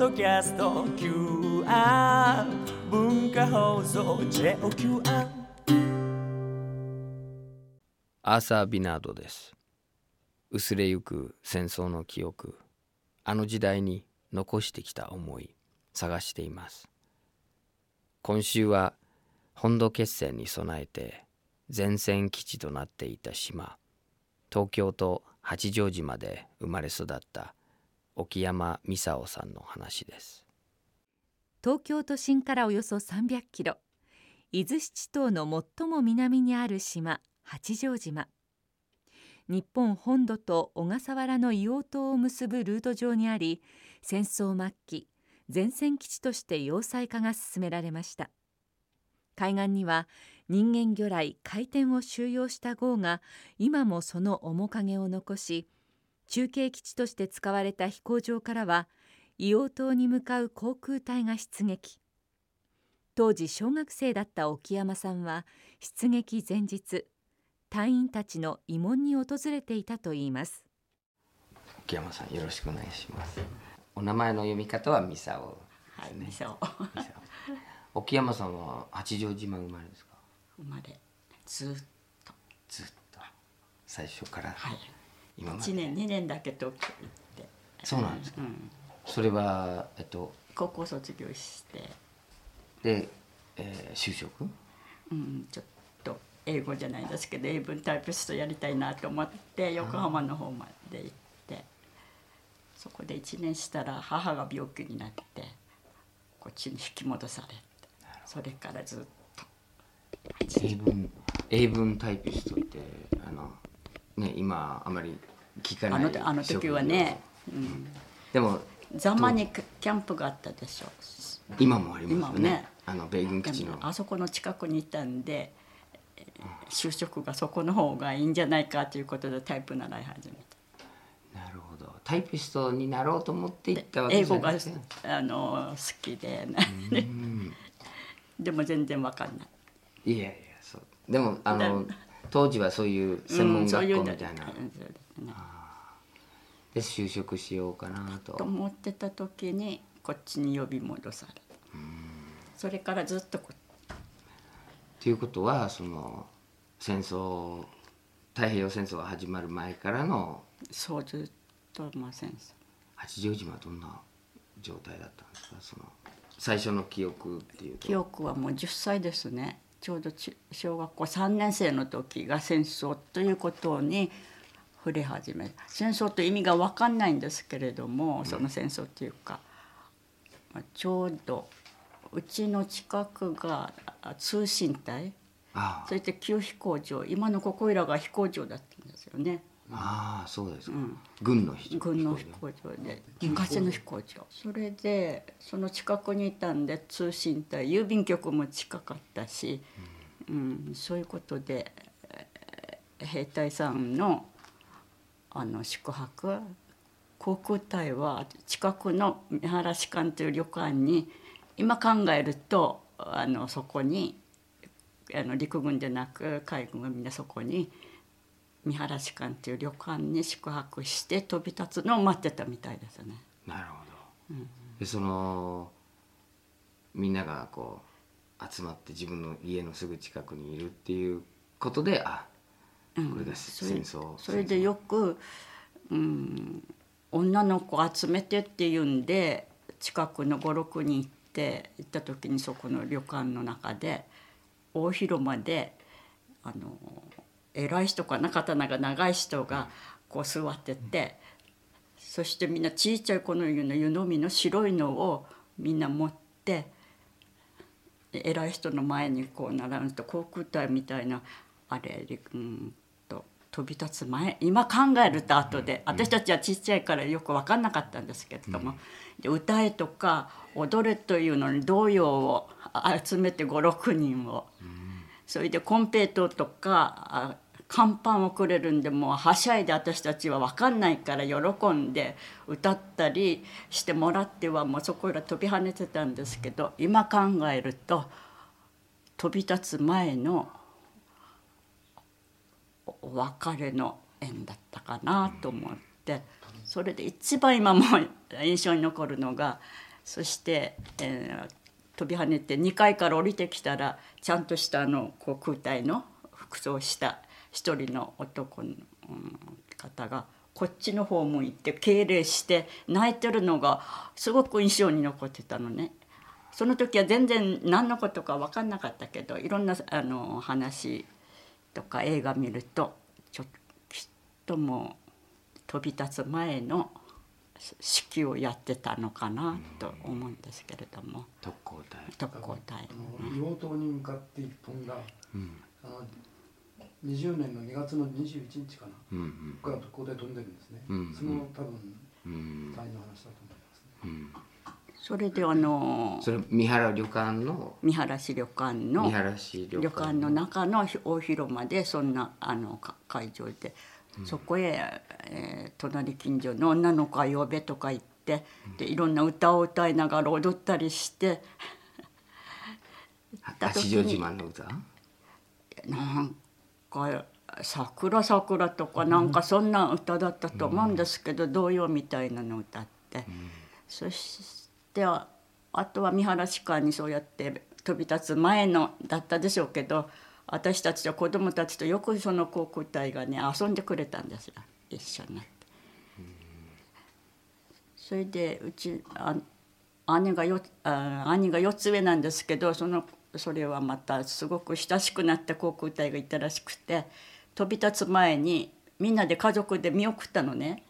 ドキャスト QR 文化放送 JOQR アーサー・ビナードです。薄れゆく戦争の記憶あの時代に残してきた思い探しています。今週は本土決戦に備えて前線基地となっていた島東京と八丈島で生まれ育った沖山美沙さんの話です。東京都心からおよそ300キロ。伊豆七島の最も南にある島八丈島。日本本土と小笠原の硫黄島を結ぶルート上にあり戦争末期前線基地として要塞化が進められました。海岸には人間魚雷回転を収容した号が今もその面影を残し中継基地として使われた飛行場からは硫黄島に向かう航空隊が出撃。当時小学生だった沖山さんは出撃前日隊員たちの慰問に訪れていたといいます。沖山さんよろしくお願いします。お名前の読み方はミサオはい、みそミサオ。沖山さんは八丈島生まれですか？生まれずっと。ずっと。最初から。はい今まで。1年2年だけ東京行って。そうなんですか。うん、それはえっと高校卒業して、で、えー就職？うん、ちょっと英語じゃないですけど英文タイピストやりたいなと思って横浜の方まで行って。そこで1年したら母が病気になってこっちに引き戻されて。それからずっと。英文英文タイピストってあのね今あまり聞かあないのあの時はね、うん、でもザマにキャンプがあったでしょ。今もありますよね。ね。あの米軍基地の。あそこの近くにいたんでえー就職がそこの方がいいんじゃないかということでタイプ習い始めなるほど。タイピストになろうと思って行ったたわけ英語がじゃなくてあの好きで、うん。でも全然わかんない。いやいやそう。でもあの当時はそういう専門学校みたいな、うんねで就職しようかなと。と思ってた時にこっちに呼び戻されそれからずっとこということはその戦争太平洋戦争が始まる前からのそうずっとまあ先生八丈島はどんな状態だったんですか？その最初の記憶っていうと。記憶はもう10歳ですねちょうどち小学校3年生の時が戦争ということに触れ始め戦争という意味が分かんないんですけれどもその戦争っていうか、まあちょうどうちの近くがあ通信隊あ。そして旧飛行場今のここいらが飛行場だったんですよねあああそうですか、うん。軍の飛軍の飛行場で。昔の飛行場それでその近くにいたんで通信隊郵便局も近かったし、うん。そういうことでえー兵隊さんのあの宿泊航空隊は近くの見晴館という旅館に今考えるとあのそこにあの陸軍でなく海軍はみんなそこに見晴館という旅館に宿泊して飛び立つのを待ってたみたいですね。なるほど、でそのみんながこう集まって自分の家のすぐ近くにいるっていうことであうん。これがそれ戦争。それでよく、うん、女の子集めてっていうんで近くの56人行って行った時にそこの旅館の中で大広間であの偉い人かな刀が長い人がこう座ってて、そしてみんなちいちゃいこの湯の湯飲みの白いのをみんな持ってで偉い人の前にこう並ぶと航空隊みたいなあれうんと飛び立つ前今考えると後で私たちはちっちゃいからよく分かんなかったんですけれども、で歌えとか踊れというのに童謡を集めて56人を、それでコンペイトーとかあ乾パンをくれるんでもうはしゃいで私たちは分かんないから喜んで歌ったりしてもらってはもうそこら飛び跳ねてたんですけど今考えると飛び立つ前のお別れの縁だったかなと思ってそれで一番今も印象に残るのがそして、えー飛び跳ねて2階から降りてきたらちゃんとしたあの航空隊の服装した一人の男の、うん方がこっちの方向いて敬礼して泣いてるのがすごく印象に残ってたのね。その時は全然何のことか分かんなかったけどいろんなあの話とか映画見るとちょきっともう飛び立つ前の指揮をやってたのかなと思うんですけれども。特攻隊。特攻隊。あの硫黄島に向かって一本が、あの20年の2月の21日かな、うんうん。ここから特攻で飛んでるんですね、うんその多分うんの話だと思いますね、それであのそれ三原旅館の？三原市旅館の三原市旅館旅館の中の大広間でそんなあのか会場で、そこへ、えー隣近所の女の子が呼べとか言って、でいろんな歌を歌いながら踊ったりして。八丈島の歌？なんか「桜桜」とかなんかそんな歌だったと思うんですけど、童謡みたいなのを歌って、そしてああとは三原士官にそうやって飛び立つ前のだったでしょうけど私たちと子供たちとよくその航空隊がね遊んでくれたんですよ。一緒になって。それでうちあ姉がよあ兄が4つ上なんですけどそのそれはまたすごく親しくなった航空隊がいたらしくて飛び立つ前にみんなで家族で見送ったのね。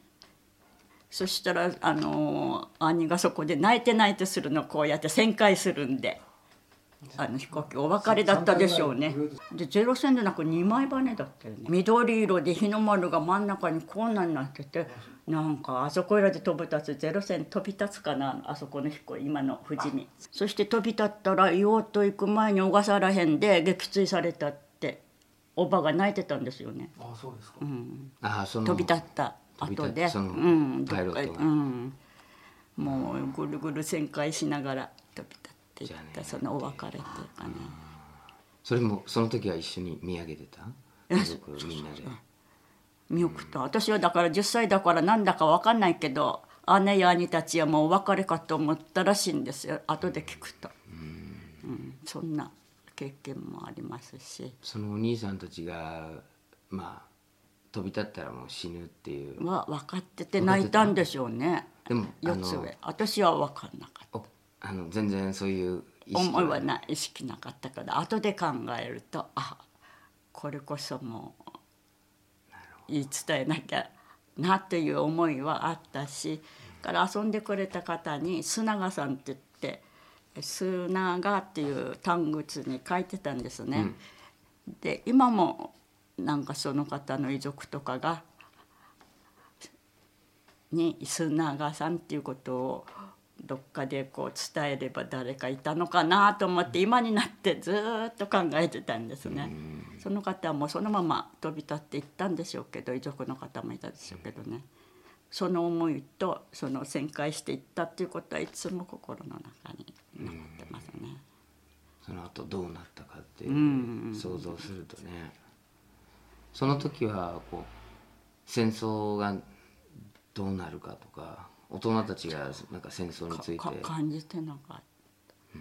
そしたらあの兄がそこで泣いて泣いてするのこうやって旋回するんであの飛行機お別れだったでしょうね。でゼロ戦でなく2枚羽だったよね。緑色で日の丸が真ん中にこんなになっててなんかあそこらで飛び立つゼロ戦飛び立つかなあそこの飛行今の富士見。そして飛び立ったら硫黄と行く前に小笠原辺で撃墜されたっておばが泣いてたんですよね、ああそうですか、うん、ああその飛び立った後で、うん、どっかうん、もうぐるぐる旋回しながらっていったそのお別れっていうかね。それもその時は一緒に見上げてた？家族みんなで。見送った。私はだから10歳だからなんだか分かんないけど姉や兄たちはもうお別れかと思ったらしいんですよ。後で聞くと、うん、そんな経験もありますし。そのお兄さんたちがまあ飛び立ったらもう死ぬっていう。は分かってて泣いたんでしょうね。でもあ4つの上。私は分かんなかった。おあの全然そういう思いはない意識なかったから後で考えるとあこれこそもう言い伝えなきゃなという思いはあったしから遊んでくれた方に砂川さんって言って砂川っていう単靴に書いてたんですね。で今もなんかその方の遺族とかがに砂川さんっていうことをどっかでこう伝えれば誰かいたのかなと思って今になってずーっと考えてたんですね。その方はもうそのまま飛び立っていったんでしょうけど遺族の方もいたでしょうけどね。その思いとその旋回していったっていうことはいつも心の中に残ってますね。その後どうなったかってん。想像するとね。その時はこう戦争がどうなるかとか大人たちがなんか戦争について。感じてなか。った、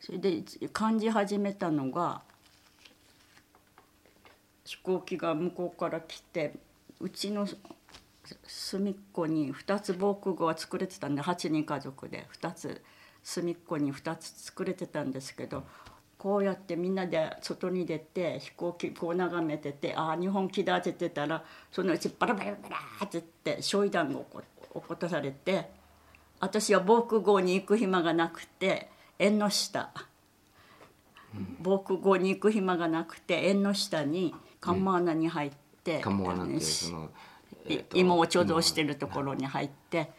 それで感じ始めたのが飛行機が向こうから来てうちの隅っこに2つ防空壕は作れてたんで8人家族で。2つ隅っこに2つ作れてたんですけどこうやってみんなで外に出て飛行機こう眺めててああ日本機だって言ってたらそのうちバラバラバラって言って焼夷弾が起こって起こされて私は防空壕に行く暇がなくて縁の下。防空壕に行く暇がなくて縁の下に釜穴に入って、鴨穴っていうあのその、いえーと芋を貯蔵してるところに入って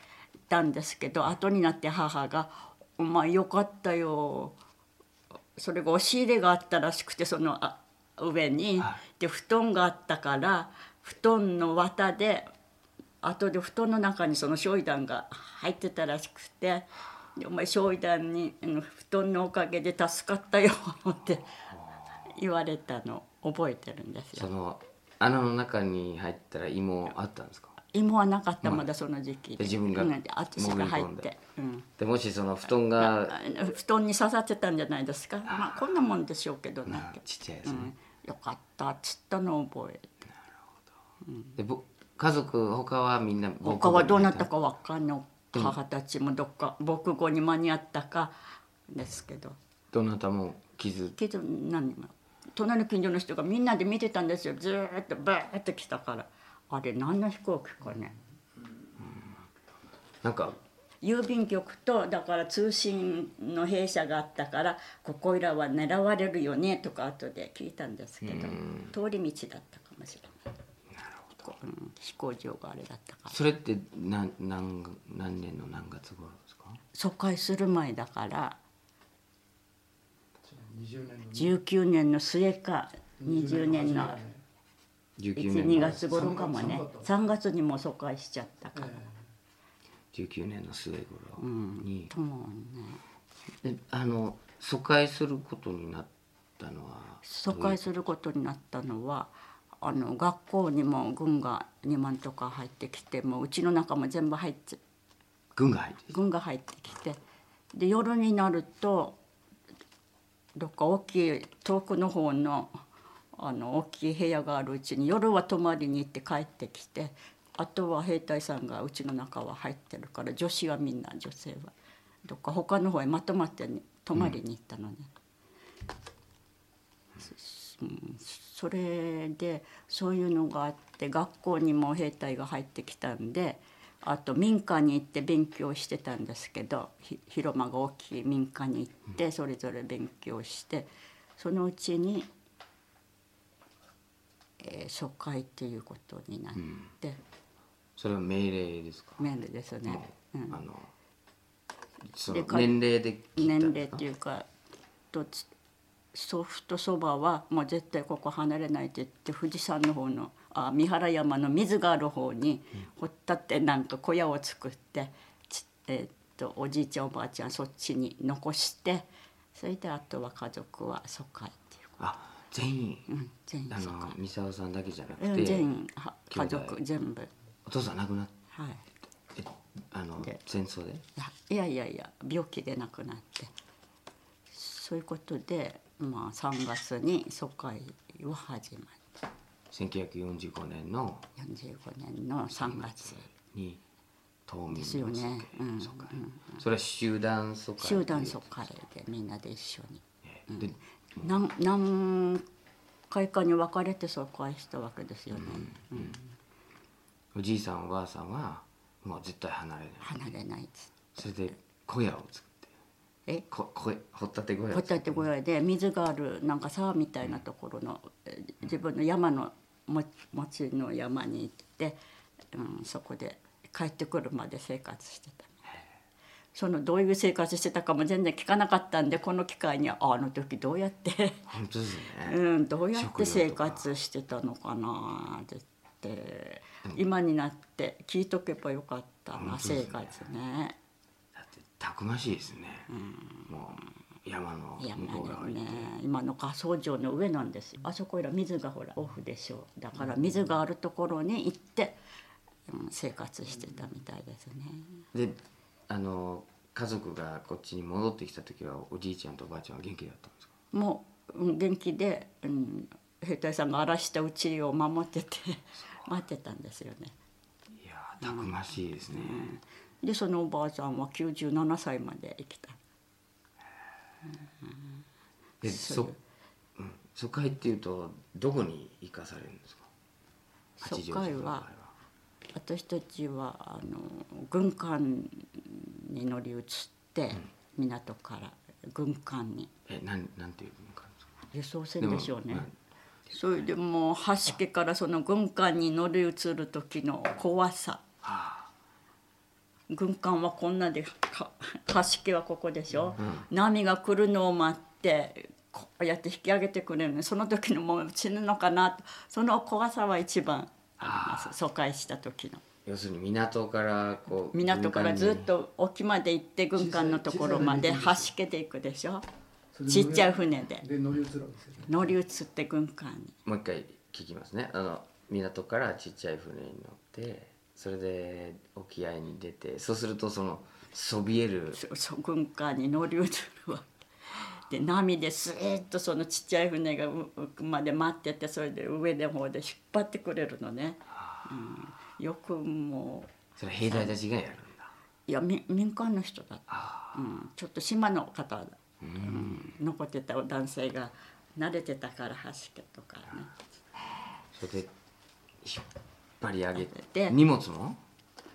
たんですけど後になって母が「お前よかったよ」それが押し入れがあったらしくてそのあ上に、はで布団があったから布団の綿で後で布団の中にその焼夷弾が入ってたらしくて「でお前焼夷弾に布団のおかげで助かったよ」って言われたの覚えてるんですよ。そ。の穴の中に入ったら芋あったんですか？芋はなかったまだその時期で。自分がうん私が入って、うん、でもしその布団があ布団に刺さってたんじゃないですか？まあこんなもんでしょうけどね。まあちっちゃいですね、うん、よかったっつったのを覚えて。でぼ家族他はみんな母他はどうなったかかわかんない。母たちもどっか母語に間に合ったかですけど。どなたも傷けど何も。隣の近所の人がみんなで見てたんですよ。ずーっとバーッと来たから。あれ何の飛行機かね。なんか郵便局とだから通信の弊社があったからここいらは狙われるよねとか後で聞いたんですけど。通り道だったかもしれないこううん飛行場があれだったから。それって何何何年の何月頃ですか？疎開する前だから。20年の19年の末か20年の19年。12の月頃かもね。3月にも疎開しちゃったから、19年の末頃に、ともね。であの疎開することになったのは疎開することになったのはあの学校にも軍が2万とか入ってきてもううちの中も全部入って軍が入って軍が入ってきて。で夜になるとどっか大きい遠くの方のあの大きい部屋があるうちに夜は泊まりに行って帰ってきてあとは兵隊さんがうちの中は入ってるから女子はみんな女性は。どっか他の方へまとまって、ね、泊まりに行ったのね。うんそれでそういうのがあって学校にも兵隊が入ってきたんであと民家に行って勉強してたんですけどひ広間が大きい民家に行ってそれぞれ勉強してそのうちに、えー疎開っていうことになって、それは命令ですか？メールですね。うん。あの年齢で聞いた年齢っていうかとつ祖父と祖母はもう絶対ここ離れないって言って富士山の方のあ三原山の水がある方に掘ったってなんか小屋を作ってちえーっとおじいちゃんおばあちゃんそっちに残してそれであとは家族は疎開っていうあ全員、うん全員あの三沢さんだけじゃなくうんて、全員家族全部。お父さん亡くなっはい。えあので戦争で？いやいやいや病気で亡くなって。そういうことで、まあ、3月に疎開は始ま1945年のり45年の3月。に島民のですよね。疎開。うん疎開。それは集団疎開集団疎開でみんなで一緒に。で何何回かに分かれて疎開したわけですよね、うんおじいさんおばあさんはもう絶対離れない。離れないっつって。それで小屋を作えここ掘ったて小屋をホタテ小屋で水があるなんか沢みたいなところのえー自分の山のも町の山に行って、うん、そこで帰ってくるまで生活してたそのどういう生活してたかも全然聞かなかったんでこの機会にああの時どうやって、本当ですね、うん、どうやって生活してたのかなって。って今になって聞いとけばよかったな、ね。生活ね。たくましいですね、もう山の向こう側に。ね今の火葬場の上なんですよ。あそこいら水がほらオフでしょ。だから水があるところに行って、うん、生活してたみたいですね。であの家族がこっちに戻ってきた時はおじいちゃんとおばあちゃんは元気だったんですか？もううん元気で、うん、兵隊さんが荒らしたうちを守ってて 待ってたんですよね。いやーたくましいですね、でそのおばあさんは97歳まで生きた。うそ、う。ん、疎開っていうとどこに行かされるんですか？疎開は。私たちはあの軍艦に乗り移って、港から軍艦に。えなんなんていう文化ですか？輸送船でしょうね。それでもう橋家からその軍艦に乗り移る時の怖さ。あ軍艦はこんなでか橋家はここでしょ、波が来るのを待ってこうやって引き上げてくれるのその時のもう死ぬのかなとその怖さは一番あります疎開した時の。要するに港からこう港からずっ軍と沖まで行って軍艦のところまで橋家で行くでしょ？ちっちゃい船で。で乗り移るわけですよね。乗り移って軍艦に。もう一回聞きますね。あの港からちっちゃい船に乗ってそれで沖合に出てそうするとそのそびえる軍艦に乗り移るわ。け で波でスーッとそのちっちゃい船がううまで待っててそれで上の方で引っ張ってくれるのね、うん、よくもう。それ兵隊たちがやるんだ。いやみ民間の人だった、あうん、ちょっと島の方だ、うん、残ってた男性が慣れてたから橋とかね。それで張り上げて。で荷物も？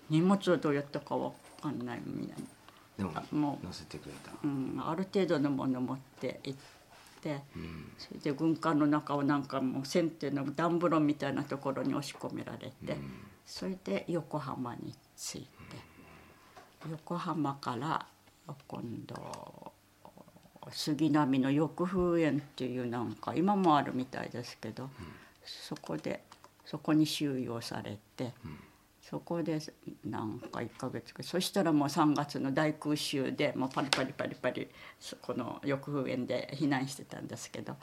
荷物をどうやったかわかんないみんな。に、でももう。乗せてくれた。うん、ある程度のもの持って行って、うん。それで軍艦の中をなんかもう船底の暖風呂みたいなところに押し込められて、それで横浜に着いて横浜から今度杉並の翼風園っていうなんか今もあるみたいですけど、そこでそこに収容されて、そこでなんか1ヶ月そしたらもう3月の大空襲でもうパリパリパリパリそこの翼風園で避難してたんですけど。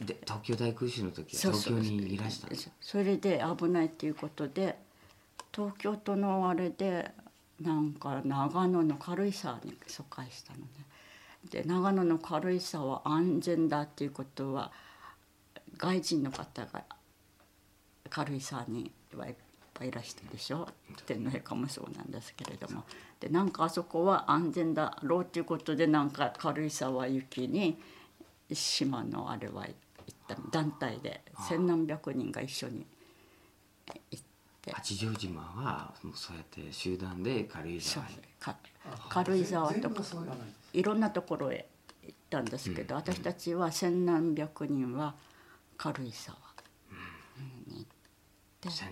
えで東京大空襲の時は東京にいらしたのそそれで危ないっていうことで東京都のあれでなんか長野の軽井沢に疎開したのね。で長野の軽井沢は安全だっていうことは外人の方が軽井沢にはいっぱいいらしたでしょ？天皇陛下もそうなんですけれども。でなんかあそこは安全だろうっていうことでなんか軽井沢行きに島のあれは行った団体で千何百人が一緒に行って。八丈島はそうやって集団で軽井沢軽井沢とかいろんなところへ行ったんですけど、私たちは千何百人は軽井沢って。千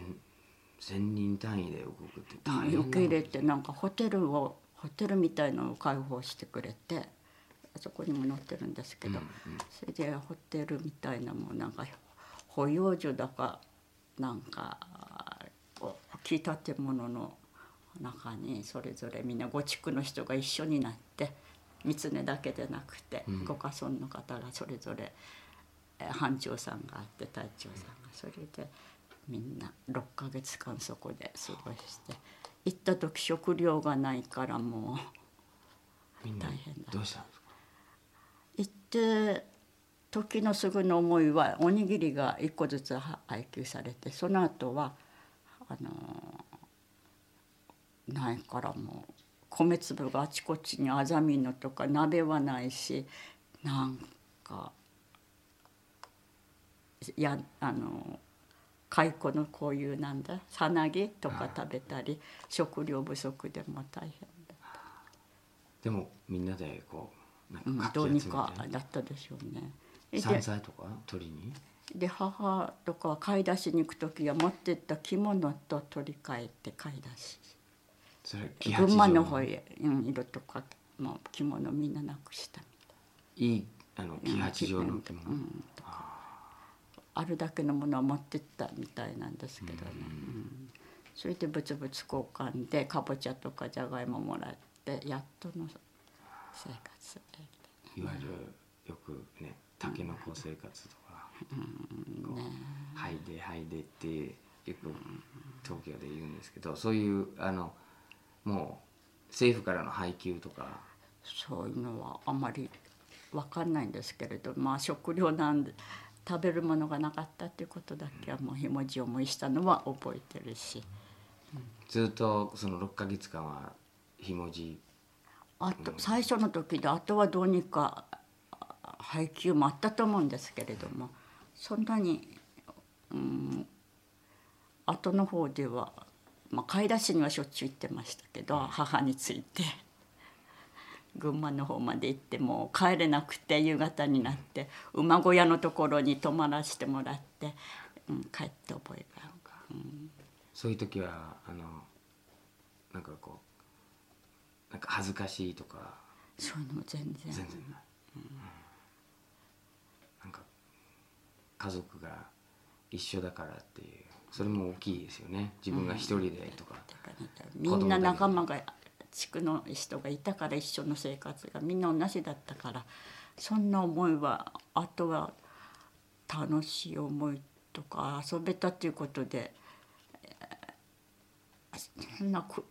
千人単位で動くって大変な受け入れてなんかホテルをホテルみたいのを開放してくれてあそこにも載ってるんですけど、それでホテルみたいなもんなんか保養所だかなんか大きい建物の中にそれぞれみんなご地区の人が一緒になって三常だけでなくて、ご家村の方がそれぞれえー班長さんがあって隊長さんがそれでみんな6ヶ月間そこで過ごして行った時食料がないからもう大変だどうしたんですか？行って時のすぐの思いはおにぎりが1個ずつは配給されてその後はあのーないからもう米粒があちこちにあざみのとか鍋はないしなんかいやあの蚕のこういうなんださなぎとか食べたり食料不足でも大変だでもみんなでこうなんうんかどうにかだったでしょうね。で山菜とか取りに？で母とかは買い出しに行く時は持ってった着物と取り替えて買い出し。それ木群馬の八方へ、うん、色とかもう着物みんななくしたみいいあのたい木八丈の着う物ん、とかあるだけのものは持ってったみたいなんですけどね、うん。それで物々交換でかぼちゃとかじゃがいももらってやっとの生活。でいわゆるよくねタケノコ生活とか。はいではいでってよく東京で言うんですけどそういうあのもう政府からの配給とか。そういうのはあまり分かんないんですけれどまあ食料なんで食べるものがなかったっていうことだけはもうひもじ思いしたのは覚えてるし。ずっとその6ヶ月間はひもじ。あと最初の時であとはどうにかあ配給もあったと思うんですけれどもそんなに、うん、後の方では、まあ、買い出しにはしょっちゅう行ってましたけど母について群馬の方まで行ってもう帰れなくて夕方になって馬小屋のところに泊まらせてもらって、うん、帰って覚えがある。そういう時はあのなんかこうなんか恥ずかしいとか。そういうのも全然。全然ない、うん。なんか家族が一緒だからっていう。それも大きいですよね。自分が一人でとか、みんな仲間が地区の人がいたから一緒の生活がみんな同じだったからそんな思いはあとは楽しい思いとか遊べたっていうことでえーそんなく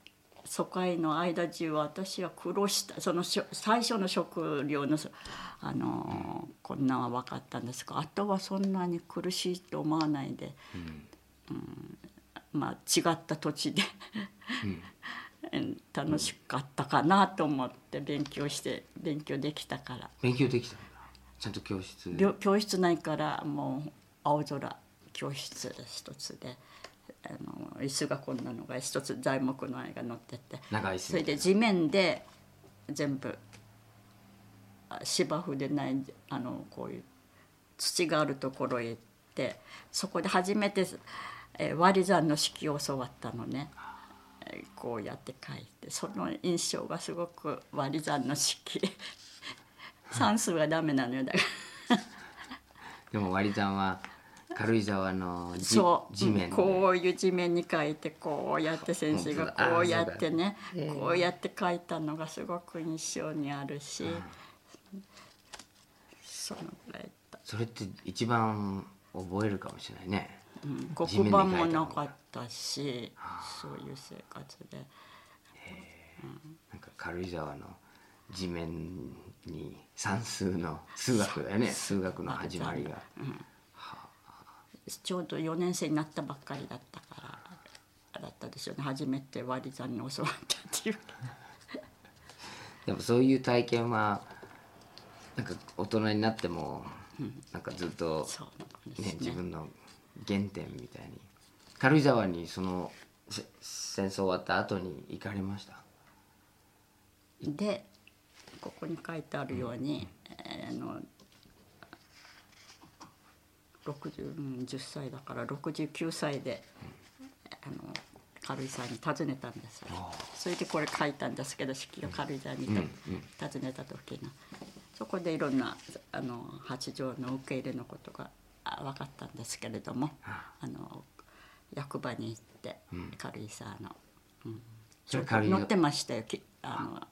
疎開の間中は私は苦労した。その最初の食料のそあのーこんなんは分かったんですがあとはそんなに苦しいと思わないで、うんまあ違った土地で。うん楽しかったかなと思って勉強して勉強できたから。勉強できたんだ。ちゃんと教室。病教室ないからもう青空教室一つであの椅子がこんなのが一つ材木の絵が載ってて。長い椅子それで地面で全部あ芝生でないあのこういう土があるところへ行ってそこで初めて、えー割り算の式を教わったのね。えーこうやって書いてその印象がすごく割り算の式。算数はダメなのよだから。でも割り算は軽井沢のじそう。地面でこういう地面に書いてこうやって先生がこうやってねこうやって書いたのがすごく印象にあるしそのぐらいだそれって一番覚えるかもしれないね。うん黒板もなかったしそういう生活で。なんか軽井沢の地面に算数の数学だよね。数学の始まりが。ちょうど4年生になったばっかりだったからだったでしょうね。初めて割り算に教わったっていう。でもそういう体験はなんか大人になってもなんかずっとね。ね自分の原点みたいに軽井沢にそのせ戦争終わった後に行かれました？でここに書いてあるように、えーあの60うん10歳だから69歳で、あの軽井沢に訪ねたんですよ。それでこれ書いたんですけど式を軽井沢にた訪ねた時の。そこでいろんなあの八条の受け入れのことがあ分かったんですけれどもあの役場に行って軽井沢の。それ軽井沢。載ってましたよきあの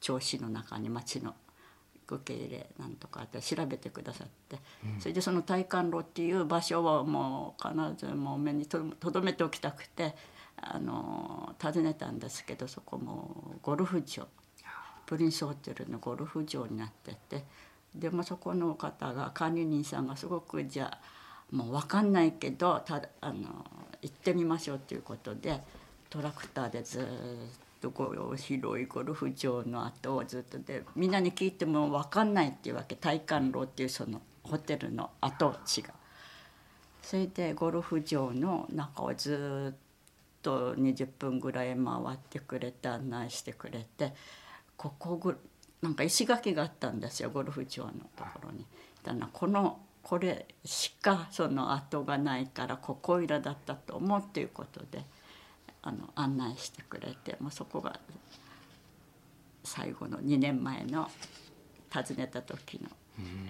調子の中に町の受け入れなんとか。って調べてくださって、それでその体感路っていう場所をもう必ずもう目にととどめておきたくてあの訪ねたんですけどそこもゴルフ場。プリンスホテルのゴルフ場になってて。でもそこの方が管理人さんがすごくじゃあもう分かんないけどただあの行ってみましょうということでトラクターでずっとこう広いゴルフ場の後をずっとでみんなに聞いても分かんないっていうわけ体感路っていうそのホテルの跡地が。それでゴルフ場の中をずっと20分ぐらい回ってくれて案内してくれてここぐなんか石垣があったんですよゴルフ場のところに。だからこのこれしかその跡がないからここいらだったと思うっていうことであの案内してくれてもうそこが最後の2年前の訪ねた時の、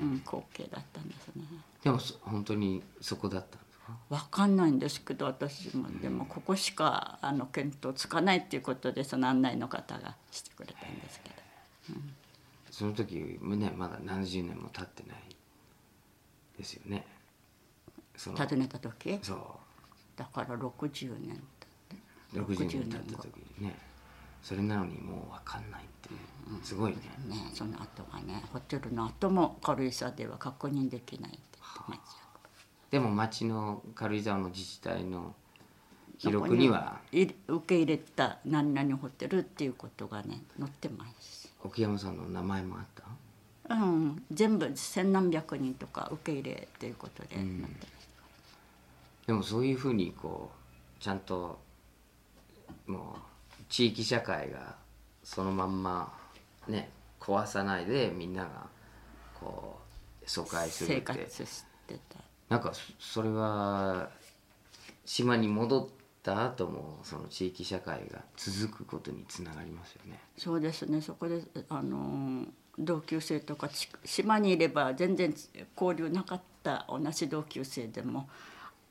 うん、光景だったんですね。でもそ本当にそこだったんですかわかんないんですけど私もでもここしかあの見当つかないっていうことでその案内の方がしてくれたんですけど。その時ねまだ70年も経ってないですよね。訪ねた時？そう。だから60年60年経60った時にねそれなのにもう分かんないっていう。すごいね。ねその後がねホテルの後も軽井沢では確認できないって言ってでも町の軽井沢の自治体の記録にはい受け入れた何々ホテルっていうことがね載ってます。奥山さんの名前もあった？うん。全部千何百人とか受け入れっていうことで。載ってますでもそういうふうにこうちゃんともう地域社会がそのまんまね壊さないでみんながこう疎開するって。生活してたなんかそそれは島に戻った後もその地域社会が続くことにつながりますよね。そうですね。そこであのー同級生とかち島にいれば全然交流なかった同じ同級生でも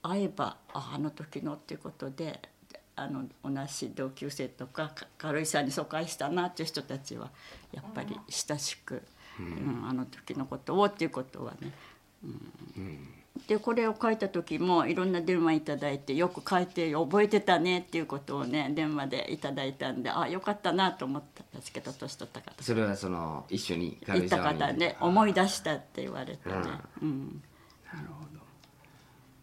会えばああの時のっていうことであの同じ同級生とかか軽井沢に疎開したなっていう人たちはやっぱり親しく、うん。あの時のことをっていうことはね、うんでこれを書いた時もいろんな電話いただいてよく書いて覚えてたねっていうことをね電話でいただいたんであよかったなと思ったんですけど年取った方。それはその一緒に行った方で思い出したって言われてね、うん、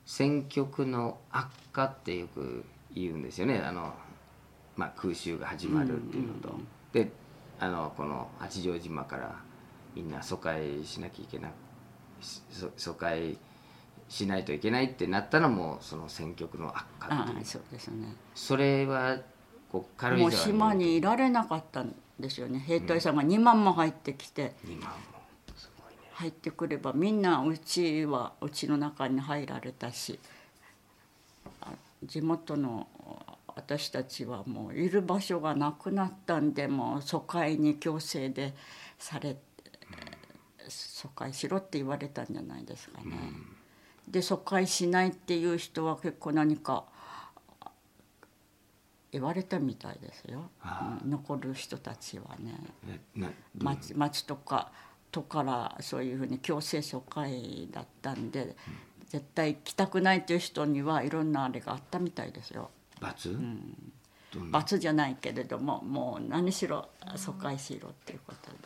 選曲の悪化ってよく言うんですよね。あの、まあ、空襲が始まるっていうのと、であのこの八丈島からみんな疎開しなきゃいけなし疎疎開しないといけないってなったのもその選曲の悪化っていう。ああそうですね。それはこう軽井もう沢島にいられなかったんですよね。兵隊さんが2万も入ってきて、2万も。すごいね。入ってくればみんなうちはうちの中に入られたし。あ地元の私たちはもういる場所がなくなったんでもう疎開に強制でされ疎開しろって言われたんじゃないですかね。で疎開しないっていう人は結構何か言われたみたいですよ、うん残る人たちはね。町町とか都からそういうふうに強制疎開だったんで、絶対来たくないっていう人にはいろんなあれがあったみたいですよ。罰、どん。な罰じゃないけれどももう何しろ疎開しろっていうことで、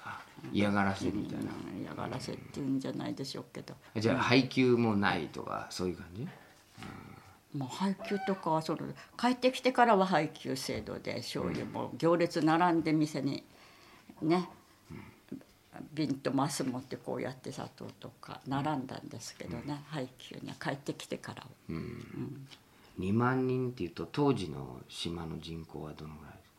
嫌がらせみたいな、うん嫌がらせっていうんじゃないでしょうけど。じゃあ配給もないとかそういう感じ？もう配給とかはその帰ってきてからは配給制度で醤油も行列並んで店にね瓶とマス持ってこうやって砂糖とか並んだんですけどね配給には帰ってきてからは2万人っていうと当時の島の人口はどのぐらい？ですか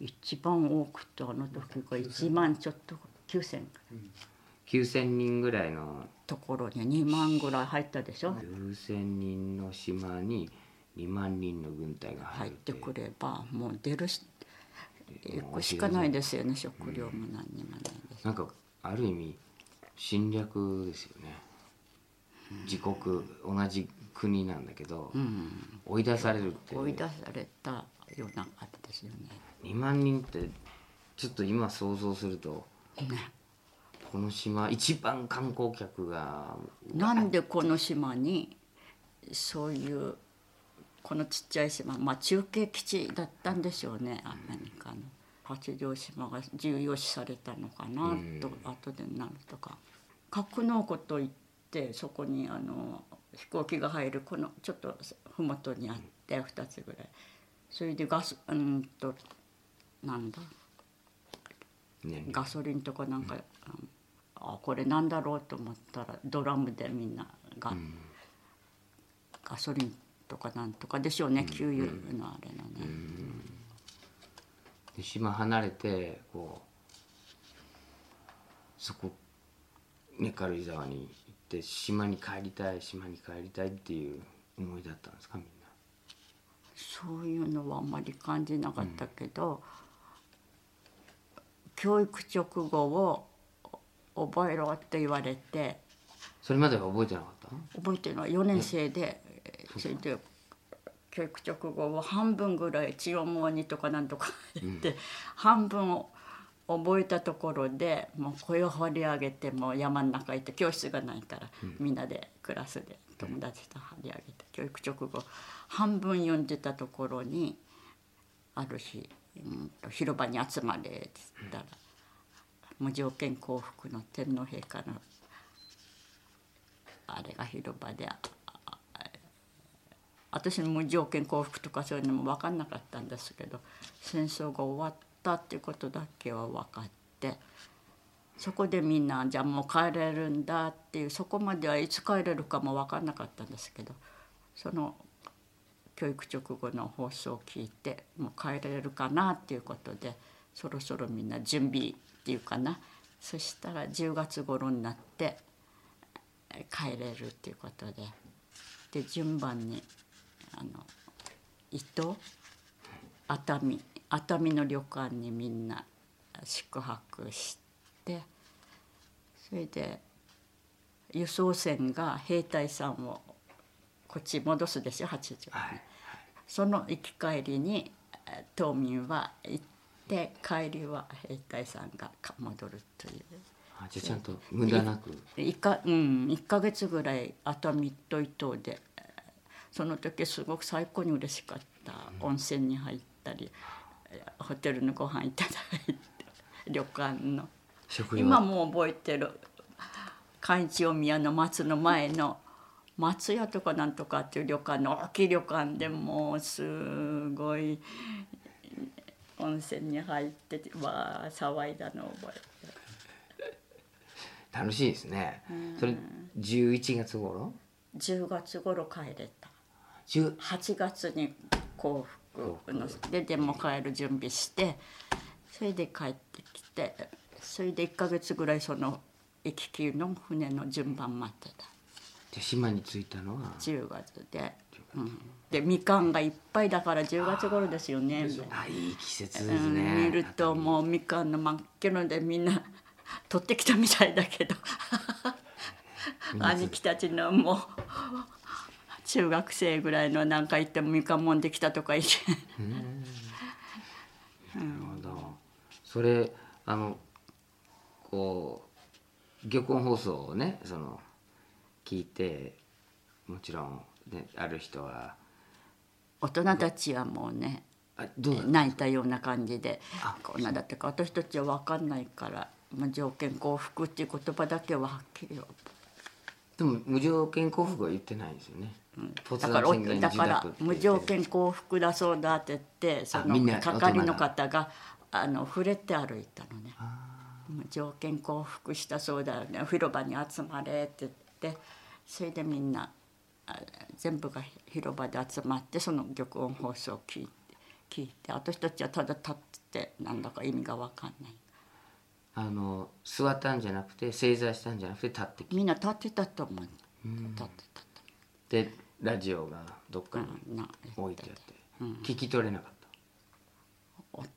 一番多くてあの時が1万ちょっと9,0009,000人ぐらいのところに2万ぐらい入ったでしょ？9,000人の島に2万人の軍隊が入入ってくればもう出るし行くしかないですよね食料も何にもない。です。なんかある意味侵略ですよね。自国同じ国なんだけど、追い出されるって追い出されたようなあれですよね。2万人ってちょっと今想像するとこの島一番観光客がなんでこの島にそういうこのちっちゃい島まあ中継基地だったんでしょうね。アメリカの。八丈島が重要視されたのかなと後でなるとか。格納庫といってそこにあの飛行機が入るこのちょっと麓にあって2つぐらい。それでガスうんとなんだ。ねガソリンとかなんか、うん。あこれなんだろうと思ったらドラムでみんなが、ガソリンとかなんとかでしょうね給油のあれのね、で島離れてこうそこね軽井沢に行って島に帰りたい島に帰りたいっていう思いだったんですかみんな？そういうのはあんまり感じなかったけど、教育直後を覚えろって言われてそれまでは覚えてなかった覚えてるのは4年生で、それで教育直後を半分ぐらい千代毛にとかなんとか言って、半分を覚えたところでもう声を張り上げてもう山の中行って教室がないから、みんなでクラスで友達と張り上げて教育直後半分読んでたところにある日、うんと広場に集まれって言ったら、無条件降伏の天皇陛下のあれが広場で私の無条件降伏とかそういうのも分かんなかったんですけど戦争が終わったっていうことだけは分かってそこでみんなじゃあもう帰れるんだっていうそこまではいつ帰れるかも分かんなかったんですけどその教育直後の放送を聞いてもう帰れるかなっていうことでそろそろみんな準備っていうかな。そしたら10月頃になって帰れるっていうことでで順番にあの伊東熱海熱海の旅館にみんな宿泊してそれで輸送船が兵隊さんをこっち戻すでしょ八丈に、はいその行き帰りにえー島民は行って帰りは兵隊さんがか戻るという。あじゃあちゃんと無駄なく。1か,、うん、1ヶ月ぐらい熱海と伊東でその時すごく最高に嬉しかった。温泉に入ったりホテルのご飯いただいて旅館の。今も覚えてる。海一大宮の松の前の松屋とかなんとかっていう旅館の大きい旅館でもうすごい温泉に入っててわあ騒いだのを覚えてる。楽しいですね。それ11月頃？10月頃帰れた。10 8月に幸福。のででも帰る準備してそれで帰ってきてそれで1ヶ月ぐらいその行き来の船の順番待ってた。で島に着いたのは？10月で、うん、でみかんがいっぱいだから10月頃ですよね。あいい季節うですん。ね見るともうみかんの真っ黄色でみんな 取ってきたみたいだけど。兄貴たちのもう中学生ぐらいのなんか行ってもみかんもんできたとか言って。なるほど。それあのこう玉音放送をねその聞いてもちろん、ね、ある人は。大人たちはもうねあどうだ泣いたような感じでこんなだってか私たちは分かんないから、まあ、条件幸福っていう言葉だけははっきり。でも無条件幸福は言ってないんですよね、だからだから無条件幸福だそうだって言ってその係の方があの触れて歩いたのね。無条件幸福したそうだよね。広場に集まれって言ってそれでみんなあ全部が広場で集まってその玉音放送を聞いて聞いて私たちはただ立っててなんだか意味が分かんない。あの座ったんじゃなくて正座したんじゃなくて立ってきみんな立ってたと思う。立ってたとてラジオがどっかに置いてあって、聞き取れなかった。そ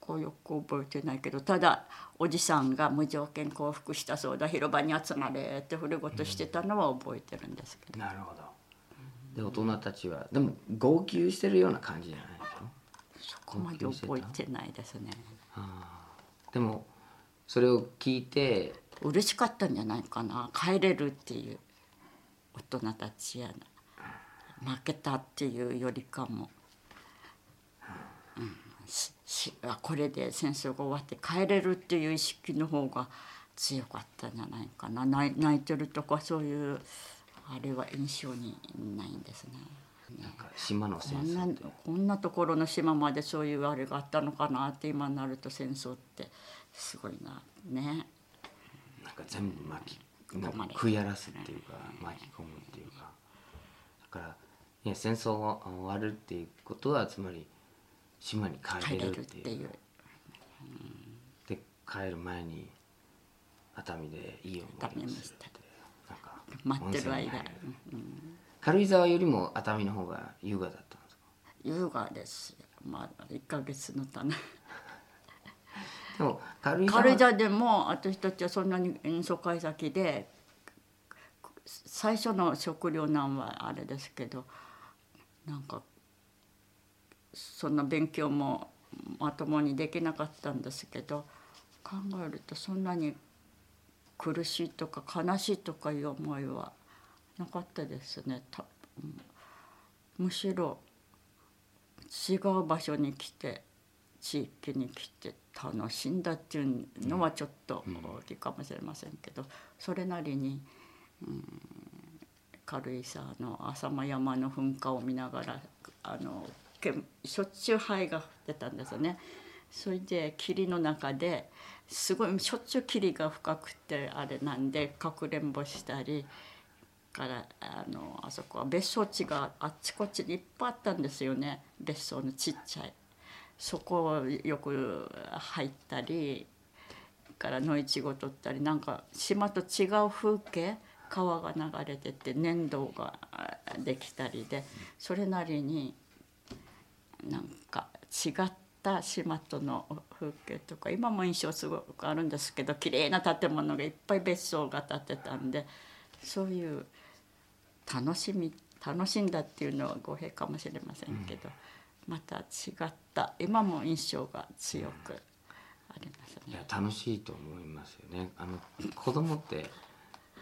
こよく覚えてないけどただおじさんが無条件降伏したそうだ広場に集まれって触れ事してたのは覚えてるんですけど、なるほど。で大人たちはでも号泣してるような感じじゃないでしょ？そこまで覚えてないですね。でもそれを聞いて嬉しかったんじゃないかな。帰れるっていう大人たちやな負けたっていうよりかも、うん。ししあこれで戦争が終わって帰れるっていう意識の方が強かったんじゃないかな。泣い泣いてるとかそういうあれは印象にないんですね。なんか島の戦争こんなところの島までそういうあれがあったのかなって今になると戦争ってすごいな。ね。なんか全部巻き食い荒らすっていうか巻き込むっていうか。だから、ね、戦争が終わるっていうことはつまり島に帰帰れれるってていう。うで帰る前に熱海でいい思いをするなんか待ってる間温泉に。入る軽井沢よりも熱海の方が優雅だったんですか？優雅です。よまあ1ヶ月のためでも軽井沢軽井沢でも私たちはそんなに遠足会先で最初の食糧難はあれですけどなんかそんな勉強もまともにできなかったんですけど考えるとそんなに苦しいとか悲しいとかいう思いはなかったですね。たうん。むしろ違う場所に来て地域に来て楽しんだっていうのはちょっと大きいかもしれませんけど、それなりに、うん、軽井沢の浅間山の噴火を見ながらあのけしょっちゅう灰が降ってたんですよね。それで霧の中ですごいしょっちゅう霧が深くてあれなんでかくれんぼしたりからあのあそこは別荘地があっちこっちにいっぱいあったんですよね別荘のちっちゃい。そこをよく入ったりから野いちご取ったりなんか島と違う風景川が流れてて粘土ができたりでそれなりになんか違った島との風景とか今も印象すごくあるんですけど綺麗な建物がいっぱい別荘が建てたんでそういう楽しみ楽しんだっていうのは語弊かもしれませんけど、また違った今も印象が強くあります。ますいや楽しいと思いますよねあの子供って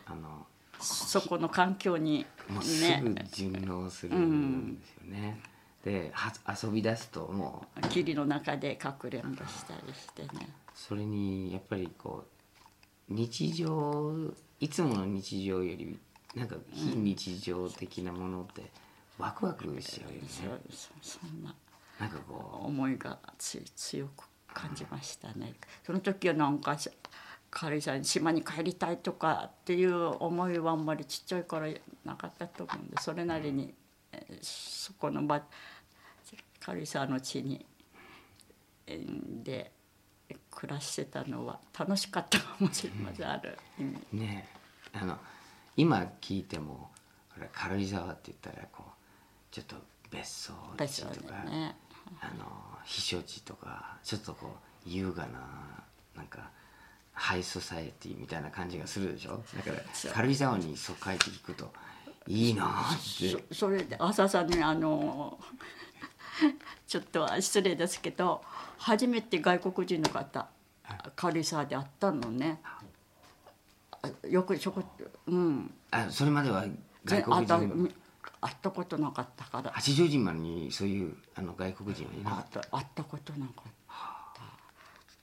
あのそこの環境にもうすねぐ順応するんですよね、では遊び出すともう霧の中でかくれんぼしたりしてね。それにやっぱりこう日常いつもの日常よりなんか非日常的なものってワクワクしちゃうよね、そうそそんな。なんかこ思いがつ強く感じましたね。その時はなんかし軽井沢に島に帰りたいとかっていう思いはあんまりちっちゃいからなかったと思うんでそれなりにえーそこの場軽井沢の地にえーで暮らしてたのは楽しかったかもしれません、ある意味。うねあの今聞いても軽井沢って言ったらこうちょっと別荘地とか、でねあの避暑地とかちょっとこう優雅ななんかハイソサエティみたいな感じがするでしょ？だから軽井沢にそう帰って聞くといいなあって。そそれで朝さんにあのちょっとは失礼ですけど初めて外国人の方軽井沢で会ったのね。あよくちょこうん。あそれまでは外国会った人会ったことなかったから。八丈島にそういうあの外国人はいなかった会ったことなかった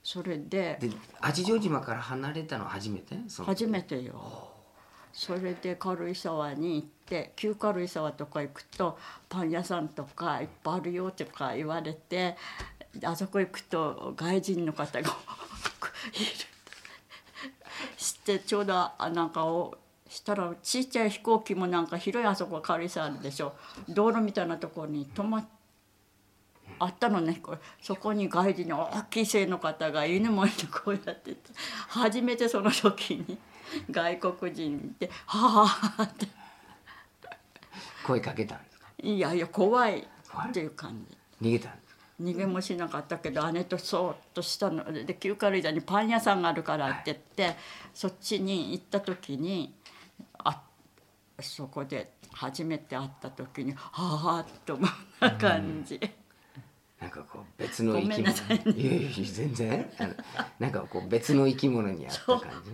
それでたで八丈島から離れたのは初めて？初めてよ。それで軽井沢に行って旧軽井沢とか行くとパン屋さんとかいっぱいあるよとか言われてあそこ行くと外人の方が いる。してちょうどあなんかをしたらちっちゃい飛行機もなんか広いあそこ軽井沢でしょ。道路みたいなところに止まっあったのね。これそこに外人の大きい性の方が犬もいてこうやってて初めてその時に外国人で「はあはあ」って。声かけたんですか？いやいや怖いっていう感じ。逃げたんですか？逃げもしなかったけど姉とそーっとしたので旧軽井沢にパン屋さんがあるからって言って、そっちに行った時にあそこで初めて会った時にはあっと思った感じ、なんかこう別の生き物。なさいいやいや全然あのなんかこう別の生き物にあった感じ。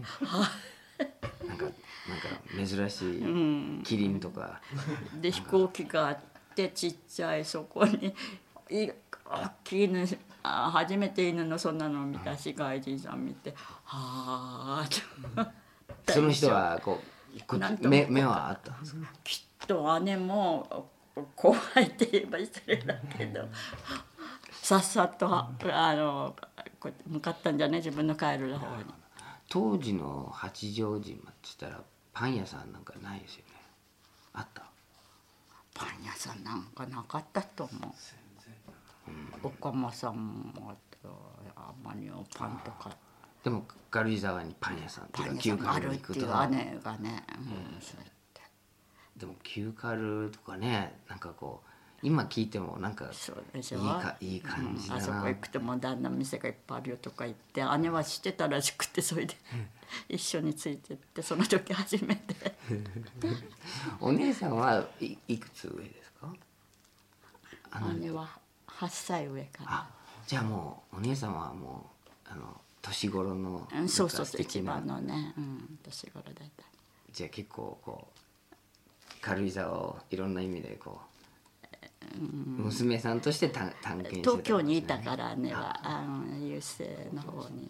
なんかなんか珍しいキリンとか、で飛行機があってちっちゃいそこにい大きい犬あ初めて犬のそんなの見たし外人さん見てはあとその人はこう目目はあったんですかきっと姉も怖いって言えば失礼だけどさっさとあのこう向かったんじゃね自分の帰る方に。当時の八丈島って言ったらパン屋さんなんかないですよね。あった？パン屋さんなんかなかったと思う。おかまさんもあとあまりおパンとか。でも軽井沢にパン屋さんっいうか旧屋さんがあ軽に行くと姉がね、うん。そうやって。でも旧軽とかねなんかこう今聞いてもなんかそうでしょ？いいかいい感じだな、うん。あそこ行くとモダンな店がいっぱいあるよとか言って姉は知ってたらしくてそれで一緒についてってその時初めて。お姉さんはいいくつ上ですか？姉は8歳上かな。あじゃあもうお姉さんはもうあの年頃のうんそうそうなんか素敵な。一番のね、うん、年頃だったじゃあ結構こう軽井沢をいろんな意味でこう、娘さんとして探探検してね東京にいたから姉はあの郵政の方に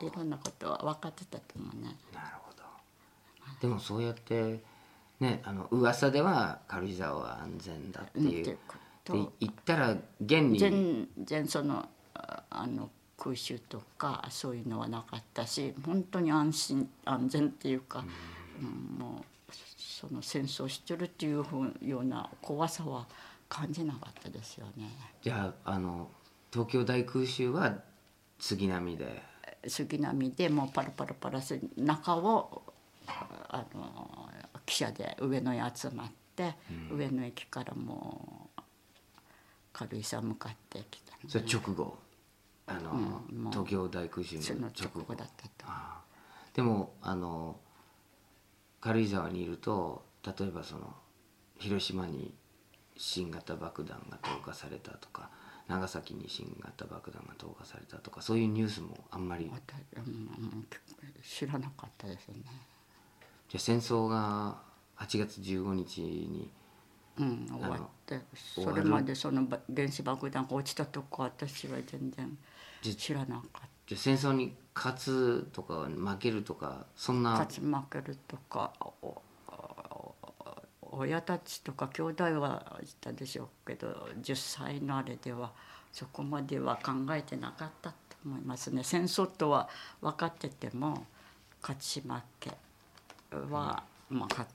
でいろんなことは分かってたと思うね。なるほど。でもそうやってねあの噂では軽井沢は安全だっていう、うで行ったら現に。全然そのああの空襲とかそういうのはなかったし本当に安心安全っていうか、うん。もうその戦争してるっていうような怖さは感じなかったですよね。じゃああの東京大空襲は杉並で？杉並でもうパラパラパラする中をあの汽車で上野に集まって、上野駅からもう軽井沢向かってきたのそれ直後？あの、うん東京大空襲そのの直後だったと。でもあの軽井沢にいると例えばその広島に新型爆弾が投下されたとか長崎に新型爆弾が投下されたとかそういうニュースもあんまり。知らなかったですね。じゃあ戦争が8月15日にうん、終わってそれまでそのば原子爆弾が落ちたとこ私は全然じ知らなかっじゃあ戦争に勝つとか負けるとかそんたな？勝ち負けるとか親たちとか兄弟はいたでしょうけど10歳のあれではそこまでは考えてなかったと思いますね。戦争とは分かってても勝ち負けは、まあか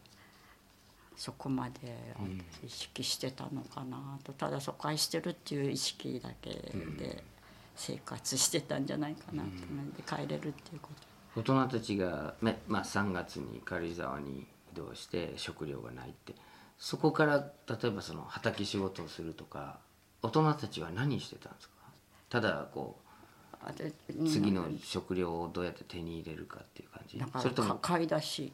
そこまで意識してたのかなと。ただ疎開してるっていう意識だけで生活してたんじゃないかなと思って帰れるっていうこと。大人たちが、ねまあ、3月に軽井沢に移動して食料がないって。そこから例えばその畑仕事をするとか大人たちは何してたんですか？ただこう次の食料をどうやって手に入れるかっていう感じ？それともか買い出し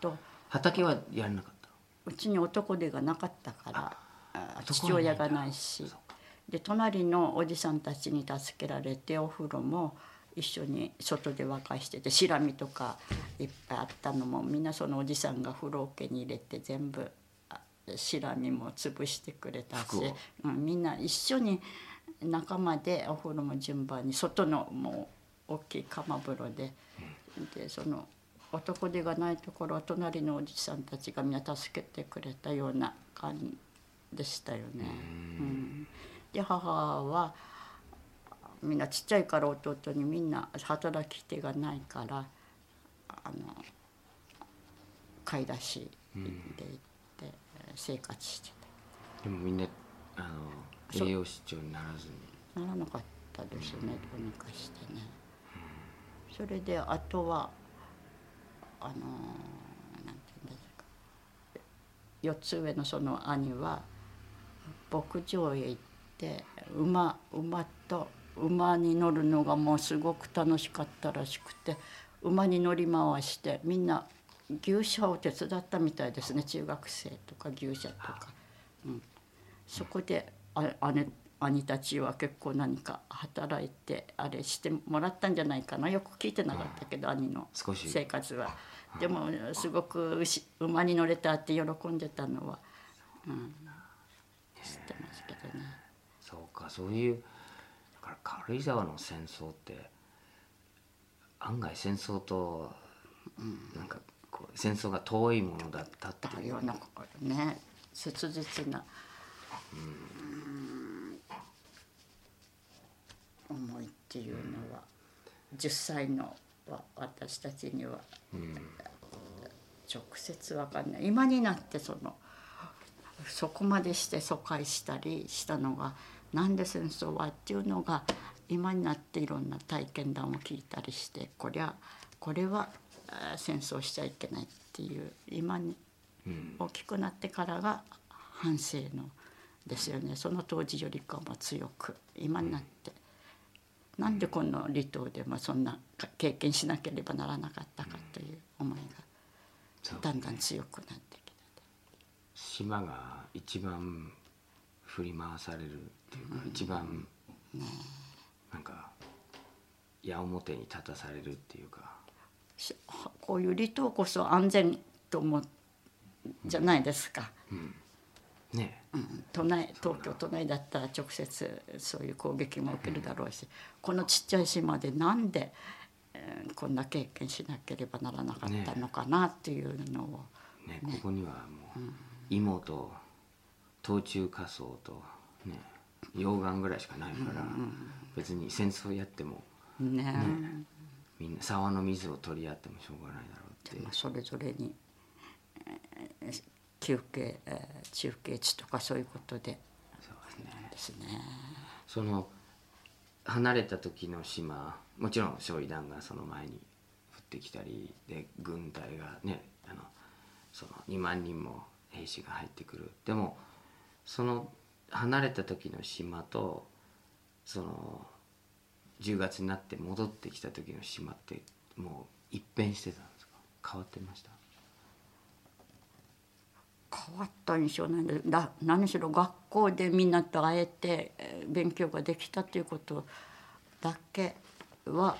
と。畑はやらなかったうちに男手がなかったから父親がないし。で隣のおじさんたちに助けられてお風呂も一緒に外で沸かしててシラミとかいっぱいあったのもみんなそのおじさんが風呂桶に入れて全部あシラミも潰してくれたしうん、みんな一緒に仲間でお風呂も順番に外のもう大きい釜風呂で、でその男手がないところは隣のおじさんたちがみんな助けてくれたような感じでしたよね。うん。で母はみんなちっちゃいから弟にみんな働き手がないからあの買い出しで行って生活してでもみんなあの栄養失調にならずに。たならなかったですねどうにかしてね。それであとはあのなんていうんですか。4つ上のその兄は牧場へ行って馬馬と馬に乗るのがもうすごく楽しかったらしくて馬に乗り回してみんな牛舎を手伝ったみたいですね。中学生とか牛舎とか。うん、そこであ姉兄たちは結構何か働いてあれしてもらったんじゃないかな。よく聞いてなかったけど兄の少し。生活は。でもすごく牛馬に乗れたって喜んでたのは、うん、知ってますけどね。そうかそういう軽井沢の戦争って案外戦争となんかこう戦争が遠いものだったっていう。だようなことね。切実な、うん。思いっていうのは10歳のわ私たちには直接わかんない。今になってそのそこまでして疎開したりしたのがなんで戦争はっていうのが今になっていろんな体験談を聞いたりしてこりゃこれは戦争しちゃいけないっていう今に大きくなってからが反省のですよね。その当時よりかも強く今になって、なんでこの離島でもそんなか経験しなければならなかったかという思いがだんだん強くなってきた。島が一番振り回されるっていうか、一番なんか矢面に立たされるっていうか。しこういう離島こそ安全と思うじゃないですか、ねうん、都内東京都内だったら直接そういう攻撃も受けるだろうし、このちっちゃい島でなんで、えーこんな経験しなければならなかったのかなっていうのを、ねここにはもう芋と冬中仮装とね溶岩ぐらいしかないから、別に戦争やってもね。みんな沢の水を取り合ってもしょうがないだろうって。まあそれぞれに、えー休憩、えー中継地とかそういうことで。そうですね。ね。その離れた時の島もちろん焼夷弾がその前に降ってきたりで軍隊がねあのその2万人も兵士が入ってくる。でもその離れた時の島とその10月になって戻ってきた時の島ってもう一変してたんですか？変わってました？変わった印象なんでだ何しろ学校でみんなと会えて勉強ができたということだけは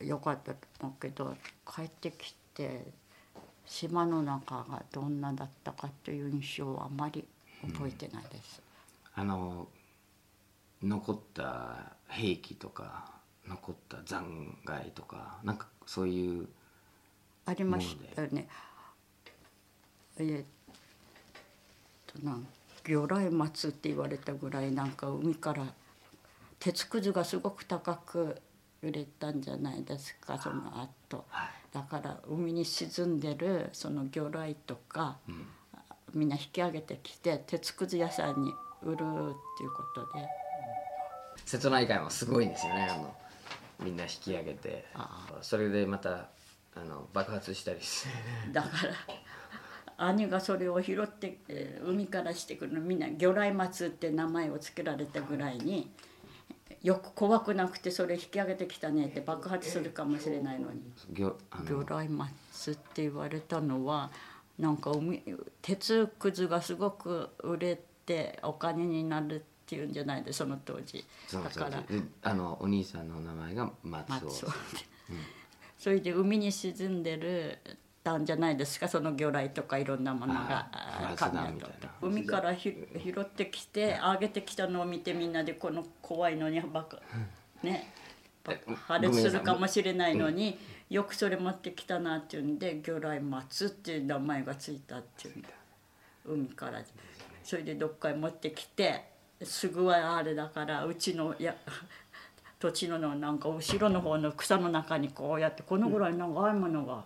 良かったと思うけど帰ってきて島の中がどんなだったかという印象はあまり覚えてないです。あの残った兵器とか残った残骸とかなんかそういうありましたよね。えーっとなん魚雷松って言われたぐらいなんか海から鉄くずがすごく高く売れたんじゃないですかその後だから海に沈んでるその魚雷とか、みんな引き上げてきて鉄くず屋さんに売るっていうことで。瀬戸内海もすごいんですよね。あのみんな引き上げて。それでまたあの爆発したりして。だから兄がそれを拾って、えー海からしてくるのみんな魚雷松って名前を付けられたぐらいによく怖くなくてそれ引き上げてきたねって爆発するかもしれないのに。魚雷松って言われたのはなんか海鉄くずがすごく売れてお金になるっていうんじゃないでその当時。だから。であのお兄さんの名前が松尾松尾。それで海に沈んでるたんじゃないですかその魚雷とかいろんなものが。海からひ拾ってきて上げてきたのを見てみんなでこの怖いのにバカねえ破裂するかもしれないのによくそれ持ってきたなっていうんで魚雷松っていう名前がついたっていう。海からそれでどっかへ持ってきてすぐはあれだからうちのや土地のなんか後ろの方の草の中にこうやってこのぐらい長いものが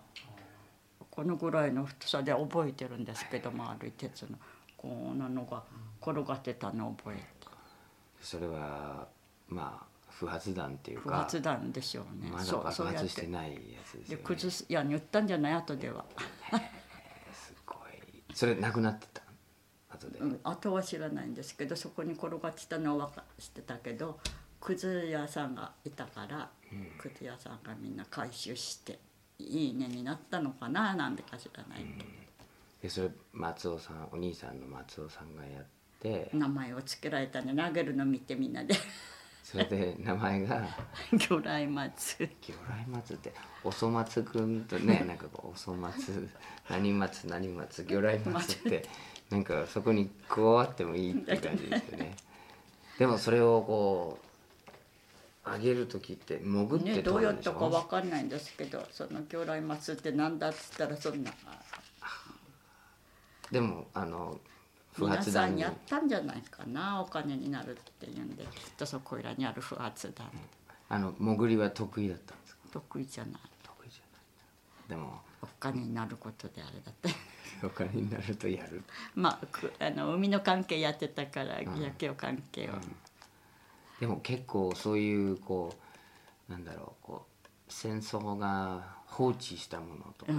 このぐらいの太さで覚えてるんですけど丸い鉄のこんなのが転がってたのを覚えてそれはまあ不発弾っていう不か発弾でしょうね。まだ爆発して。てないやつですでよね。崩すいや言ったんじゃない後では、すごい。それなくなってた？後で、うん、後は知らないんですけどそこに転がってたのは分かってたけどくず屋さんがいたから、くず屋さんがみんな回収していいねになったのかななんでか知らないけど、でそれ松尾さんお兄さんの松尾さんがやって。名前を付けられたんで投げるの見てみんなでそれで名前が 魚雷松。魚雷松っておそ松くんとね なんかこうおそ松何松何松魚雷松ってなんかそこに加わってもいいって感じですよね。でもそれをこう上げる時って潜ってね、どうやったかわかんないんですけどその魚雷松って何だっつったらそんな。でもあの不皆発弾に。さんやったんじゃないかなお金になるっていうんできっとそこいらにある不発弾。あの潜りは得意だったんですか？得意じゃない。得意じゃない。でもお金になることであれだって。お金になるとやる。まあくあの海の関係やってたから野球関係を、でも結構そういうこうなんだろうこう戦争が放置したものとか、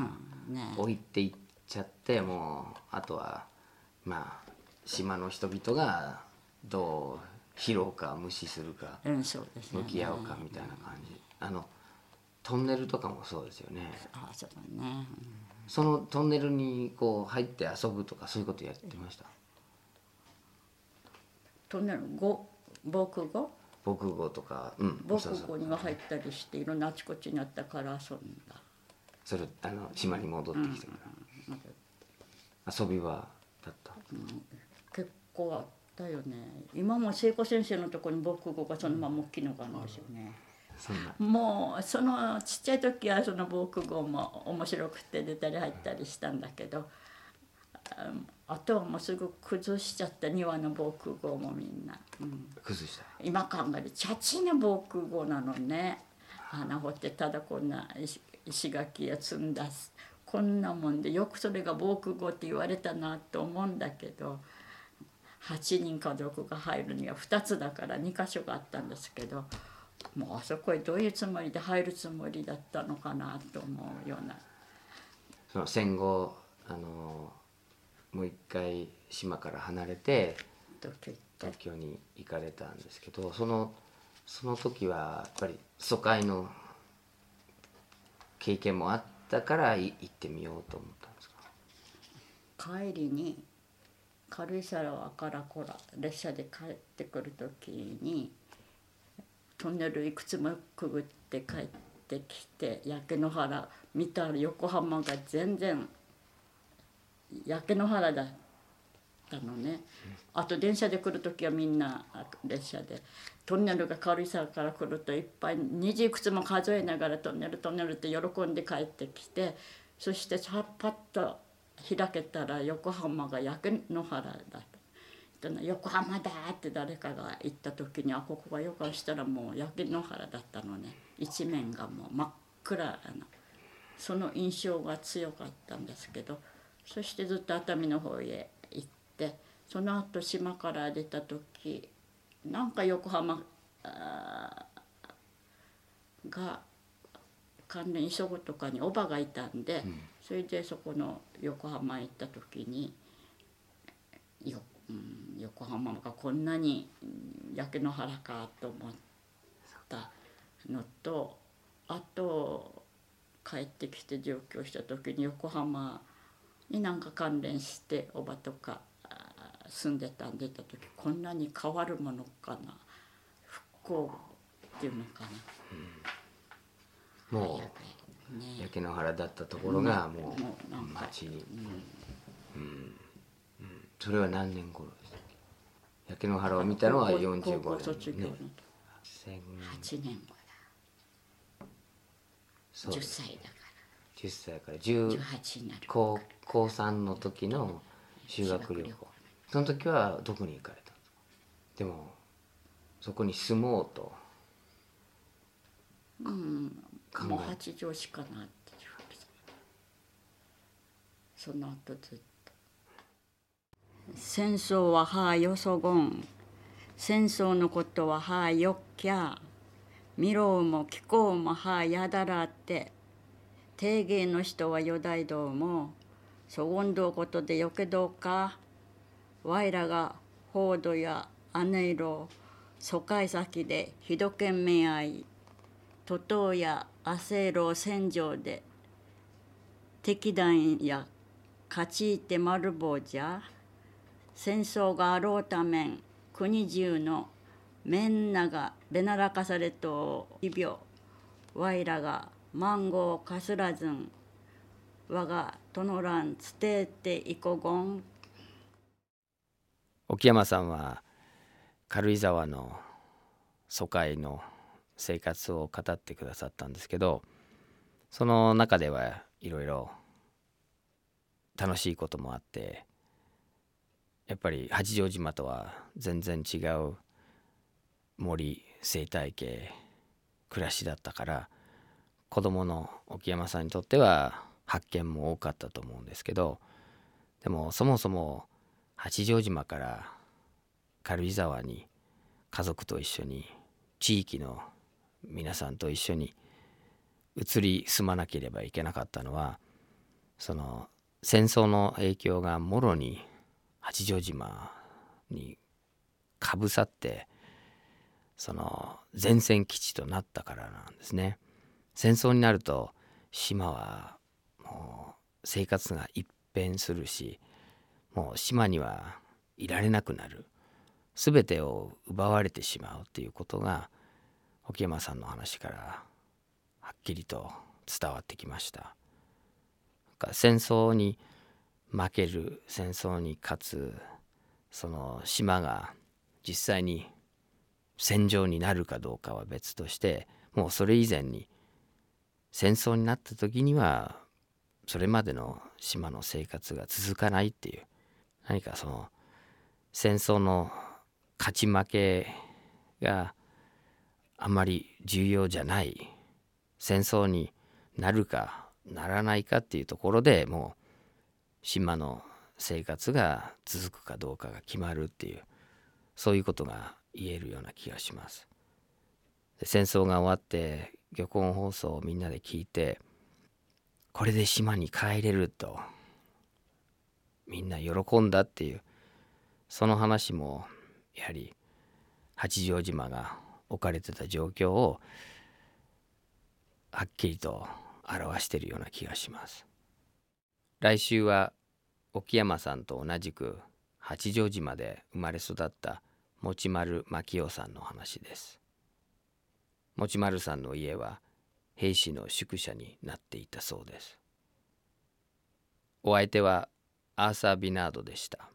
うん。ね。置いていっちゃってもうあとはまあ島の人々がどう拾うか無視するかうんそうですね。向き合うかみたいな感じ。あのトンネルとかもそうですよね。あそうだね、そのトンネルにこう入って遊ぶとかそういうことやってました？トンネル語防空壕？防空壕とかうん。防そうそう空壕には入ったりしていろんなあちこちにあったから遊んだ。それあの島に戻ってきてから、遊びはだった、結構あったよね。今も聖子先生のところに防空壕がそのまま大きいのがあるんですよね、もうそのちっちゃい時はその防空壕も面白くて出たり入ったりしたんだけどああとはもうすぐ崩しちゃった庭の防空壕もみんな、うん、崩した。今考えるチャチな防空壕なのね。穴掘ってただこんな石石垣や積んだこんなもんでよくそれが防空壕って言われたなと思うんだけど8人家族が入るには2つだから2箇所があったんですけどもうあそこへどういうつもりで入るつもりだったのかなと思うような。その戦後あのもう一回島から離れて。東京に行かれたんですけどそのその時はやっぱり疎開の経験もあったからい行ってみようと思ったんですか？帰りに軽井沢からこら列車で帰ってくる時にトンネルいくつもくぐって帰ってきて焼け野原見たら横浜が全然焼け野原だったのね、あと電車で来る時はみんな列車で。トンネルが軽井沢から来るといっぱい二十いくつも数えながらトンネルトンネルって喜んで帰ってきてそしてさパッと開けたら横浜が焼け野原だと。横浜だって誰かが言った時にあここがよくしたらもう焼け野原だったのね。一面がもう真っ暗な。その印象が強かったんですけどそしてずっと熱海の方へ行ってその後島から出た時なんか横浜が関連急ぐとかにおばがいたんで、それでそこの横浜へ行った時によ、うん、横浜がこんなにうん焼け野原かと思ったのとあと帰ってきて上京した時に横浜になんか関連しておばとか住んでたんでた時こんなに変わるものかな復興っていうのかな。もうね焼け野原だったところがももう町に、うん。うん。それは何年頃ですか焼け野原を見たのは高校45高校卒業の年ね戦8年後だ。10そうです。歳だか10歳から。ら10 18になる高高3の時の修学旅行。その時はどこに行かれたんですかでもそこに住もうと。うんもう八畳しかないって。いうわけだその後ずっと。戦争ははあよそごん戦争のことははあよっきゃ。見ろうも聞こうもはあやだらって。定芸の人はよだいどうもそごんどうことでよけどうか。わいらが報道や姉色疎開先でひどけんめあい。徒党や汗路戦場で敵団や勝ち入って丸棒じゃ。戦争があろうためん国中のみんながべならかされと異病わいらがマンゴーかすらずん我が殿らんつてていこごん。沖山さんは軽井沢の疎開の生活を語ってくださったんですけどその中ではいろいろ楽しいこともあってやっぱり八丈島とは全然違う森生態系暮らしだったから子供の沖山さんにとっては発見も多かったと思うんですけどでもそもそも八丈島から軽井沢に家族と一緒に地域の皆さんと一緒に移り住まなければいけなかったのはその戦争の影響がもろに八丈島にかぶさってその前線基地となったからなんですね。戦争になると島はもう生活が一変するしもう島にはいられなくなる全てを奪われてしまうっていうことが沖山さんの話からはっきりと伝わってきました。戦争に負ける戦争に勝つその島が実際に戦場になるかどうかは別としてもうそれ以前に戦争になった時にはそれまでの島の生活が続かないっていう何かその戦争の勝ち負けがあまり重要じゃない戦争になるかならないかっていうところでもう島の生活が続くかどうかが決まるっていうそういうことが言えるような気がします。戦争が終わって漁港放送をみんなで聞いてこれで島に帰れるとみんな喜んだっていうその話もやはり八丈島が置かれてた状況をはっきりと表しているような気がします。来週は沖山さんと同じく八丈島で生まれ育った持丸牧雄さんの話です。持丸さんの家は兵士の宿舎になっていたそうです。お相手はアーサー・ビナードでした。